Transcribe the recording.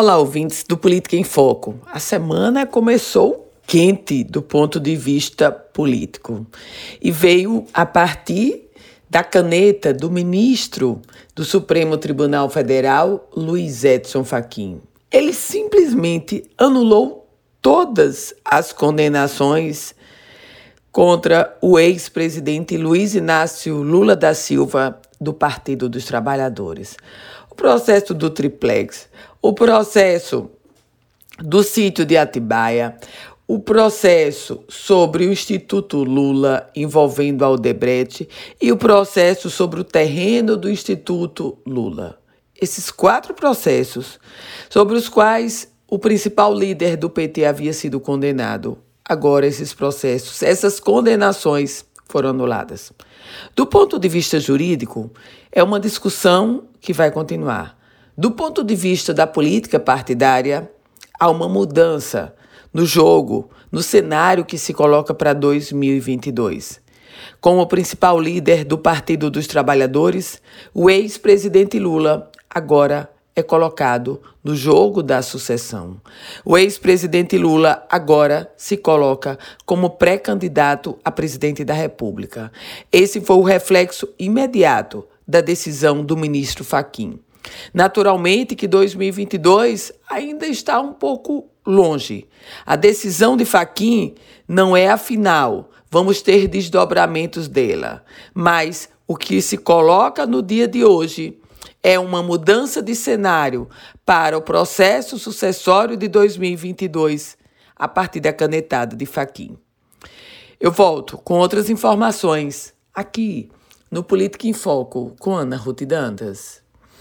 Olá, ouvintes do Política em Foco. A semana começou quente do ponto de vista político e veio a partir da caneta do ministro do Supremo Tribunal Federal, Luiz Edson Fachin. Ele simplesmente anulou todas as condenações contra o ex-presidente Luiz Inácio Lula da Silva do Partido dos Trabalhadores. Processo do triplex, o processo do sítio de Atibaia, o processo sobre o Instituto Lula envolvendo a Odebrecht e o processo sobre o terreno do Instituto Lula. Esses quatro processos, sobre os quais o principal líder do PT havia sido condenado, agora esses processos, essas condenações foram anuladas. Do ponto de vista jurídico, é uma discussão que vai continuar. Do ponto de vista da política partidária, há uma mudança no jogo, no cenário que se coloca para 2022. Com o principal líder do Partido dos Trabalhadores, o ex-presidente Lula, agora é colocado no jogo da sucessão. O ex-presidente Lula agora se coloca como pré-candidato a presidente da República. Esse foi o reflexo imediato da decisão do ministro Faquim. Naturalmente que 2022 ainda está um pouco longe. A decisão de Faquim não é a final. Vamos ter desdobramentos dela, mas o que se coloca no dia de hoje é uma mudança de cenário para o processo sucessório de 2022, a partir da canetada de Faquim. Eu volto com outras informações aqui no Política em Foco com Ana Ruth Dantas.